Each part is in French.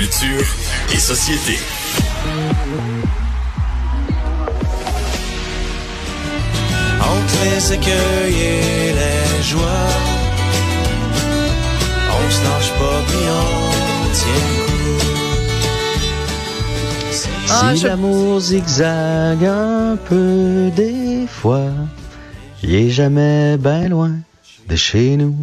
Culture et société. Entre les écueils et les joies, on se lâche pas puis on tient le coup. Si Ah, si je- l'amour zigzague un peu des fois, il est jamais bien loin de chez nous.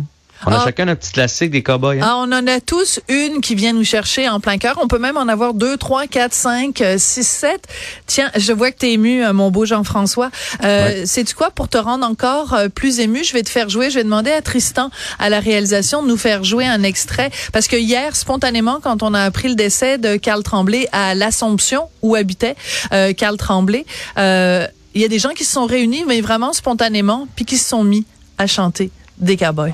On a Ah. chacun un petit classique des cowboys. Hein? Ah, on en a tous une qui vient nous chercher en plein cœur. On peut même en avoir deux, trois, quatre, cinq, euh, six, sept. Tiens, je vois que t'es ému, euh, mon beau Jean-François. Euh, Sais-tu quoi? Pour te rendre encore euh, plus ému, je vais te faire jouer. Je vais demander à Tristan, à la réalisation, de nous faire jouer un extrait. Parce que hier, spontanément, quand on a appris le décès de Carl Tremblay à l'Assomption, où habitait euh, Carl Tremblay, euh, il y a des gens qui se sont réunis, mais vraiment spontanément, puis qui se sont mis à chanter des cowboys.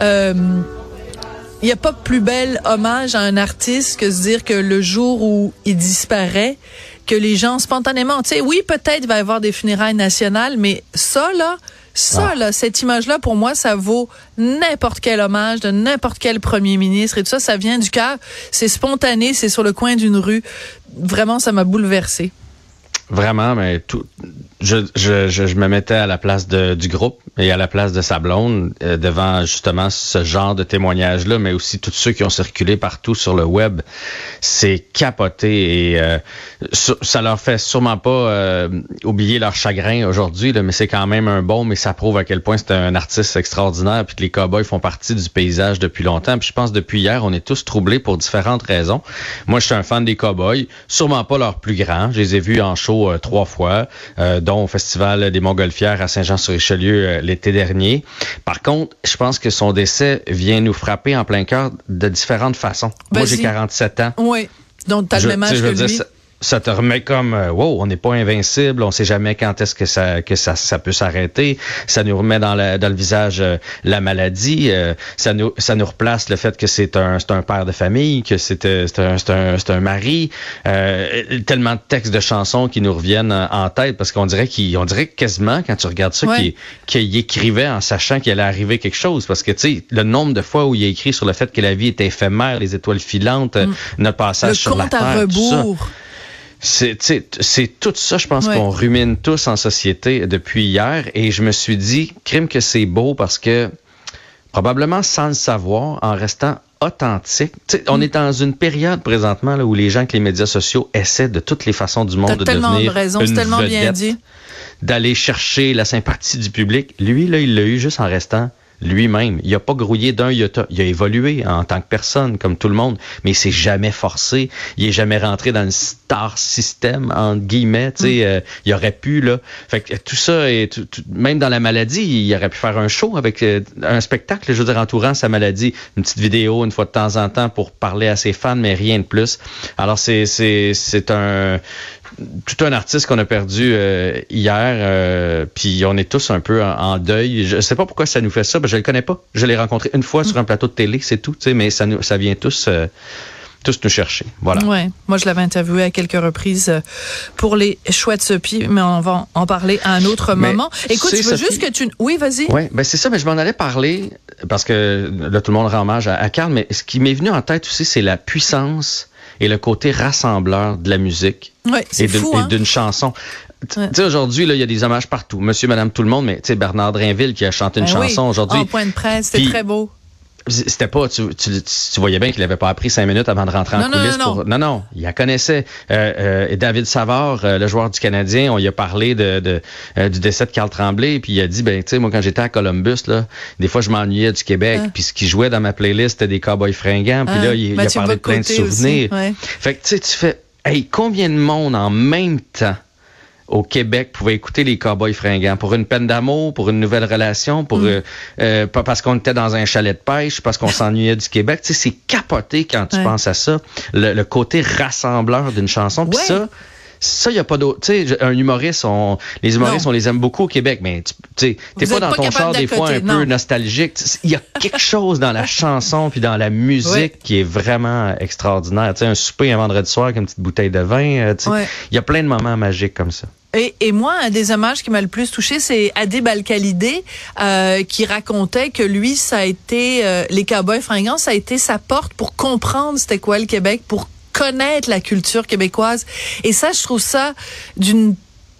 Euh, Il n'y a pas plus bel hommage à un artiste que se dire que le jour où il disparaît, que les gens spontanément, tu sais, oui, peut-être va y avoir des funérailles nationales, mais ça, là, ça, là, cette image-là, pour moi, ça vaut n'importe quel hommage de n'importe quel premier ministre et tout ça, ça vient du cœur. C'est spontané, c'est sur le coin d'une rue. Vraiment, ça m'a bouleversé. Vraiment, mais tout. Je, je, je, me mettais à la place de, du groupe et à la place de sa blonde euh, devant justement ce genre de témoignages-là, mais aussi tous ceux qui ont circulé partout sur le web. C'est capoté et euh, ça leur fait sûrement pas euh, oublier leur chagrin aujourd'hui, mais c'est quand même un bon, mais ça prouve à quel point c'est un artiste extraordinaire puis que les cowboys font partie du paysage depuis longtemps. Puis je pense depuis hier, on est tous troublés pour différentes raisons. Moi, je suis un fan des cowboys, sûrement pas leur plus grand. Je les ai vus en show euh, trois fois, euh, dont au Festival des Montgolfières à Saint-Jean-sur-Richelieu euh, l'été dernier. Par contre, je pense que son décès vient nous frapper en plein cœur de différentes façons. Moi, j'ai Vas-y. 47 ans. Oui. Donc, t'as le même âge que veux dire, lui. Ça, te remet comme euh, wow, on n'est pas invincible, on sait jamais quand est-ce que ça que ça, ça peut s'arrêter. Ça nous remet dans, la, dans le visage euh, la maladie. euh, ça nous ça nous replace le fait que c'est un c'est un père de famille, que c'est euh, c'est un c'est un, c'est un mari. Euh, tellement de textes de chansons qui nous reviennent en en tête parce qu'on dirait qu'il on dirait quasiment quand tu regardes ça Ouais. qu'il qu'il écrivait en sachant qu'il allait arriver quelque chose parce que tu sais le nombre de fois où il a écrit sur le fait que la vie était éphémère, les étoiles filantes, euh, notre passage Mm. Le sur la compte à terre, tout ça. C'est tout ça, je pense Ouais. qu'on rumine tous en société depuis hier. Et je me suis dit, crime que c'est beau parce que probablement sans le savoir, en restant authentique. Tu sais, Mm. On est dans une période présentement là, où les gens avec les médias sociaux essaient de toutes les façons du monde de tellement de devenir raison, c'est une tellement bien dit. d'aller chercher la sympathie du public. Lui, là, il l'a eu juste en restant lui-même. Il a pas grouillé d'un iota. Il a évolué en tant que personne, comme tout le monde, mais il s'est jamais forcé. Il est jamais rentré dans le star system, entre guillemets. Tu sais, euh, il aurait pu, là. Fait que tout ça, et tout- tout- même dans la maladie, il aurait pu faire un show avec euh, un spectacle, je veux dire, entourant sa maladie. Une petite vidéo une fois de temps en temps pour parler à ses fans, mais rien de plus. Alors, c'est, c'est, c'est un, tout un artiste qu'on a perdu euh, hier, euh, puis on est tous un peu en, en deuil. Je sais pas pourquoi ça nous fait ça, ben, je le connais pas. Je l'ai rencontré une fois sur un plateau de télé, c'est tout, mais ça nous, ça vient tous, euh, tous nous chercher. Voilà. Ouais, moi je l'avais interviewé à quelques reprises euh, pour les chouettes Sophie, mais on va en parler à un autre Mais moment. Écoute, je veux Sophie. juste que tu Oui, vas-y. Oui, ben c'est ça, mais je m'en allais parler parce que là tout le monde rend hommage à, à Karl, mais ce qui m'est venu en tête aussi, c'est la puissance et le côté rassembleur de la musique Ouais, c'est et d'une hein. chanson. Tu sais, aujourd'hui, là, il y a des hommages partout. Monsieur, madame, tout le monde, mais tu sais, Bernard Drinville qui a chanté une Ben oui, chanson aujourd'hui. En point de presse, Puis- très beau. C'était pas, tu, tu, tu voyais bien qu'il avait pas appris cinq minutes avant de rentrer en Non, non, coulisses. non, pour, non, non, il la connaissait. Euh, euh, David Savard, euh, le joueur du Canadien, on y a parlé de, de euh, du décès de Carl Tremblay, puis il a dit, ben, tu sais, moi, quand j'étais à Columbus, là, des fois, je m'ennuyais du Québec, Ah. puis ce qui jouait dans ma playlist, c'était des cowboys fringants, puis Ah, là, il, il a parlé de plein de aussi, souvenirs. ouais. Fait que, tu sais, tu fais, hey, combien de monde en même temps au Québec pouvaient écouter les Cowboys fringants pour une peine d'amour, pour une nouvelle relation, pour mm. euh, pas parce qu'on était dans un chalet de pêche, parce qu'on s'ennuyait du Québec. Tu sais, c'est capoté quand tu penses à ça, le, côté rassembleur d'une chanson. Puis ça, ça, il n'y a pas d'autre. Tu sais, un humoriste, on, les humoristes, on les aime beaucoup au Québec, mais tu sais, t'es pas dans ton char des fois un peu nostalgique. Il y a quelque chose dans la chanson puis dans la musique qui est vraiment extraordinaire. Tu sais, un souper un vendredi soir avec une petite bouteille de vin. Euh, il y a plein de moments magiques comme ça. Et, et, moi, un des hommages qui m'a le plus touché, c'est Adib al euh, qui racontait que lui, ça a été, euh, les Cowboys fringants, ça a été sa porte pour comprendre c'était quoi le Québec, pour connaître la culture québécoise. Et ça, je trouve ça d'une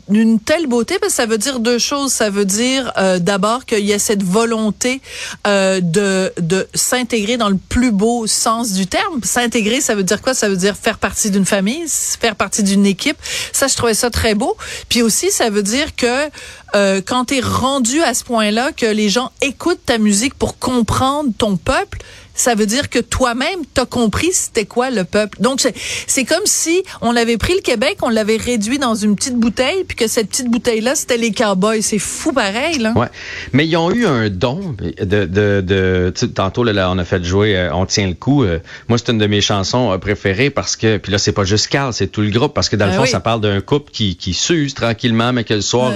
d'une telle beauté parce que ça veut dire deux choses. Ça veut dire euh, d'abord qu'il y a cette volonté euh, de, de s'intégrer dans le plus beau sens du terme. S'intégrer, ça veut dire quoi? Ça veut dire faire partie d'une famille, faire partie d'une équipe. Ça, je trouvais ça très beau. Puis aussi, ça veut dire que euh, quand tu es rendu à ce point-là, que les gens écoutent ta musique pour comprendre ton peuple, ça veut dire que toi-même, t'as compris c'était quoi le peuple. Donc, c'est comme si on avait pris le Québec, on l'avait réduit dans une petite bouteille, puis que cette petite bouteille-là, c'était les cowboys. C'est fou pareil, là. Ouais. Mais ils ont eu un don de... de, de tantôt, là, on a fait jouer euh, On tient le coup. Euh, moi, c'est une de mes chansons euh, préférées parce que... Puis là, c'est pas juste Carl, c'est tout le groupe, parce que dans le ben fond, ça parle d'un couple qui, qui s'use tranquillement, mais que le soir,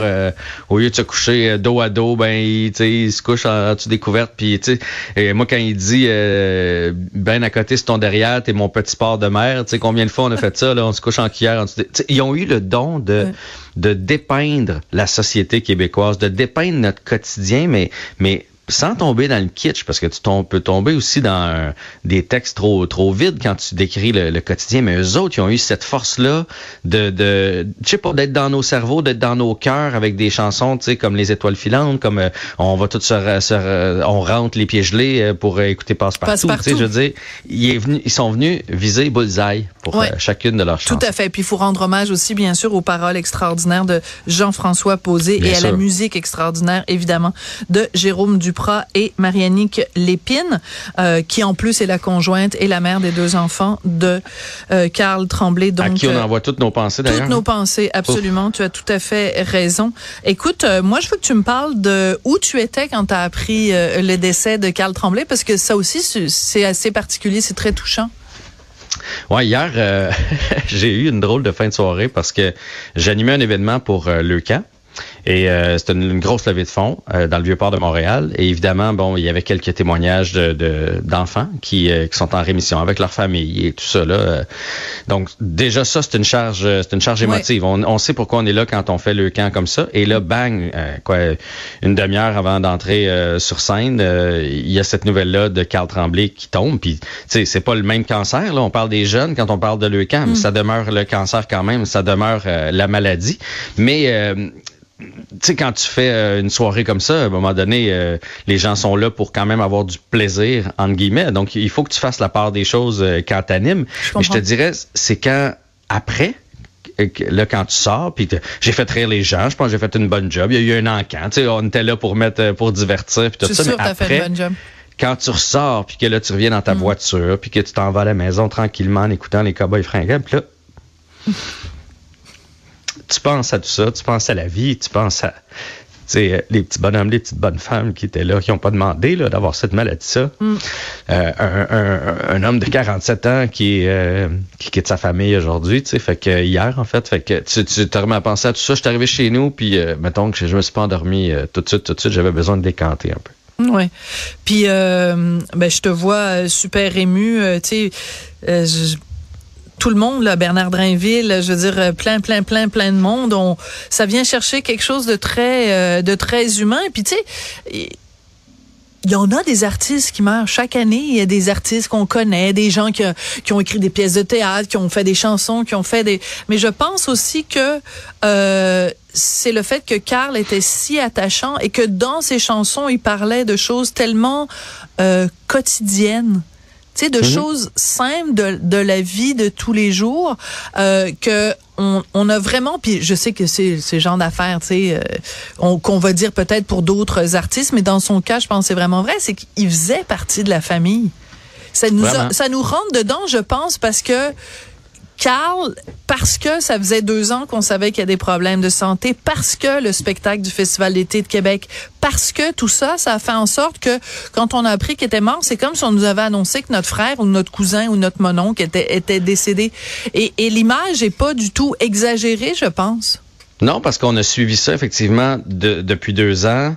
au lieu de se coucher dos à dos, ben, il, il se couche en, dessous découverte. Puis, tu sais, moi, quand il dit... Euh, ben à côté c'est ton derrière, t'es mon petit port de mer. Tu sais combien de fois on a fait ça là, on se couche en cuillère. ils ont eu le don de de dépeindre la société québécoise, de dépeindre notre quotidien, mais mais sans tomber dans le kitsch, parce que tu peux tomber aussi dans des textes trop trop vides quand tu décris le, quotidien, mais eux autres, ils ont eu cette force-là de, de je sais pas, d'être dans nos cerveaux, d'être dans nos cœurs avec des chansons, tu sais, comme Les Étoiles filantes, comme euh, on va tout se, se, on rentre les pieds gelés euh, pour euh, écouter Passe-Partout. Passe tu sais, je veux dire, ils, venu, ils sont venus viser Bullseye pour chacune de leurs chansons. Tout à fait. Puis il faut rendre hommage aussi, bien sûr, aux paroles extraordinaires de Jean-François Posé et à la musique extraordinaire, évidemment, de Jérôme Dupont et Marianique Lépine, euh, qui en plus est la conjointe et la mère des deux enfants de euh, Carl Tremblay. Donc, à qui on envoie toutes nos pensées d'ailleurs. Toutes nos pensées, absolument. Tu as tout à fait raison. Écoute, euh, moi je veux que tu me parles de où tu étais quand tu as appris le décès de Carl Tremblay, parce que ça aussi c'est assez particulier, c'est très touchant. Ouais, hier, j'ai eu une drôle de fin de soirée parce que j'animais un événement pour le camp. Et euh, c'était une, grosse levée de fonds euh, dans le vieux port de Montréal. Et évidemment, bon, il y avait quelques témoignages de, d'enfants qui, euh, qui sont en rémission avec leur famille et tout ça. Là. Donc déjà ça, c'est une charge, c'est une charge émotive. On, on, sait pourquoi on est là quand on fait le camp comme ça. Et là, bang, quoi, une demi-heure avant d'entrer sur scène, il y a cette nouvelle-là de Carl Tremblay qui tombe. Puis, tu sais, c'est pas le même cancer. Là, on parle des jeunes quand on parle de le camp, mais mm. ça demeure le cancer quand même, ça demeure la maladie. Mais tu sais, quand tu fais euh, une soirée comme ça, à un moment donné, euh, les gens sont là pour quand même avoir du plaisir, entre guillemets. Donc, il faut que tu fasses la part des choses euh, quand t'animes. Mais je te dirais, c'est quand, après, là, quand tu sors, puis j'ai fait rire les gens, je pense que j'ai fait une bonne job. Il y a eu un encant. Tu sais, on était là pour mettre, pour divertir, puis tout ça. mais après, fait une bonne job. quand tu ressors, puis que là, tu reviens dans ta mm. voiture, puis que tu t'en vas à la maison tranquillement en écoutant les cowboys fringants, puis là tu penses à tout ça, tu penses à la vie, tu penses à les petits bonhommes, les petites bonnes femmes qui étaient là, qui n'ont pas demandé d'avoir cette maladie-là. Mm. Euh, un, homme de 47 ans qui, euh, qui quitte sa famille aujourd'hui, fait que hier, en fait, fait que tu, tu te remets à penser à tout ça. Je suis arrivé chez nous, puis euh, mettons que je me suis pas endormi tout de suite, tout de suite, j'avais besoin de décanter un peu. Ouais. Puis ben je te vois super ému, tu sais tout le monde, là, Bernard Drainville, je veux dire, euh, plein, plein, plein, plein de monde. On, ça vient chercher quelque chose de très, euh, de très humain. Puis tu sais, il y en a des artistes qui meurent chaque année. Il y a des artistes qu'on connaît, des gens qui, qui, ont écrit des pièces de théâtre, qui ont fait des chansons, qui ont fait des. Mais je pense aussi que euh, c'est le fait que Karl était si attachant et que dans ses chansons, il parlait de choses tellement euh, quotidiennes tu sais, de mhm. choses simples de, de, la vie de tous les jours euh, que on, on, a vraiment, puis je sais que c'est ce genre d'affaires, tu sais, euh, qu'on va dire peut-être pour d'autres artistes, mais dans son cas, je pense que c'est vraiment vrai, c'est qu'il faisait partie de la famille. Ça nous, ça nous rentre dedans, je pense, parce que Carl, parce que ça faisait deux ans qu'on savait qu'il y a des problèmes de santé, parce que le spectacle du Festival d'été de Québec, parce que tout ça, ça a fait en sorte que quand on a appris qu'il était mort, c'est comme si on nous avait annoncé que notre frère ou notre cousin ou notre monon était, décédé. Et, l'image est pas du tout exagérée, je pense. Non, parce qu'on a suivi ça effectivement de, depuis deux ans.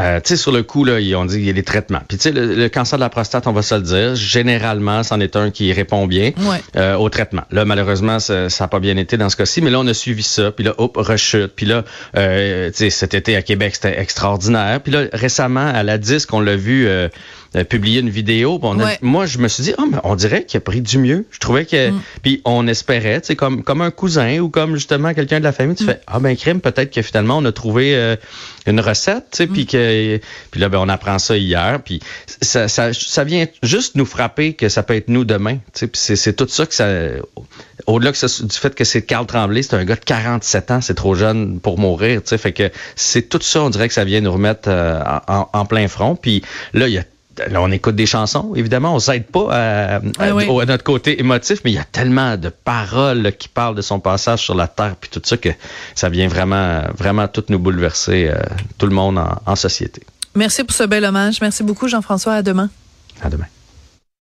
Euh, tu sais, sur le coup, là, ils ont dit qu'il y a des traitements. Puis, tu sais, le, cancer de la prostate, on va se le dire, généralement, c'en est un qui répond bien euh, au traitement. Là, malheureusement, ça n'a pas bien été dans ce cas-ci, mais là, on a suivi ça. Puis là, hop, rechute. Puis là, euh, tu sais, cet été à Québec, c'était extraordinaire. Puis là, récemment, à la disque, on l'a vu euh, publier une vidéo. moi, je me suis dit, oh, mais on dirait qu'il a pris du mieux. Je trouvais que, mm. puis on espérait, tu sais, comme comme un cousin ou comme justement quelqu'un de la famille, tu mm. fais, ah ben crime, peut-être que finalement on a trouvé euh, une recette, tu sais, puis mm. que, puis là ben on apprend ça hier, puis ça, ça, ça vient juste nous frapper que ça peut être nous demain, tu sais, puis c'est tout ça que ça, au-delà que du fait que c'est Carl Tremblay, c'est un gars de 47 ans, c'est trop jeune pour mourir, tu sais, fait que c'est tout ça, on dirait que ça vient nous remettre euh, en, en plein front, puis là il y a Là, on écoute des chansons, évidemment, on s'aide pas à, à, notre côté émotif, mais il y a tellement de paroles qui parlent de son passage sur la terre, puis tout ça que ça vient vraiment, vraiment tout nous bouleverser, euh, tout le monde en, en société. Merci pour ce bel hommage. Merci beaucoup, Jean-François. À demain. À demain.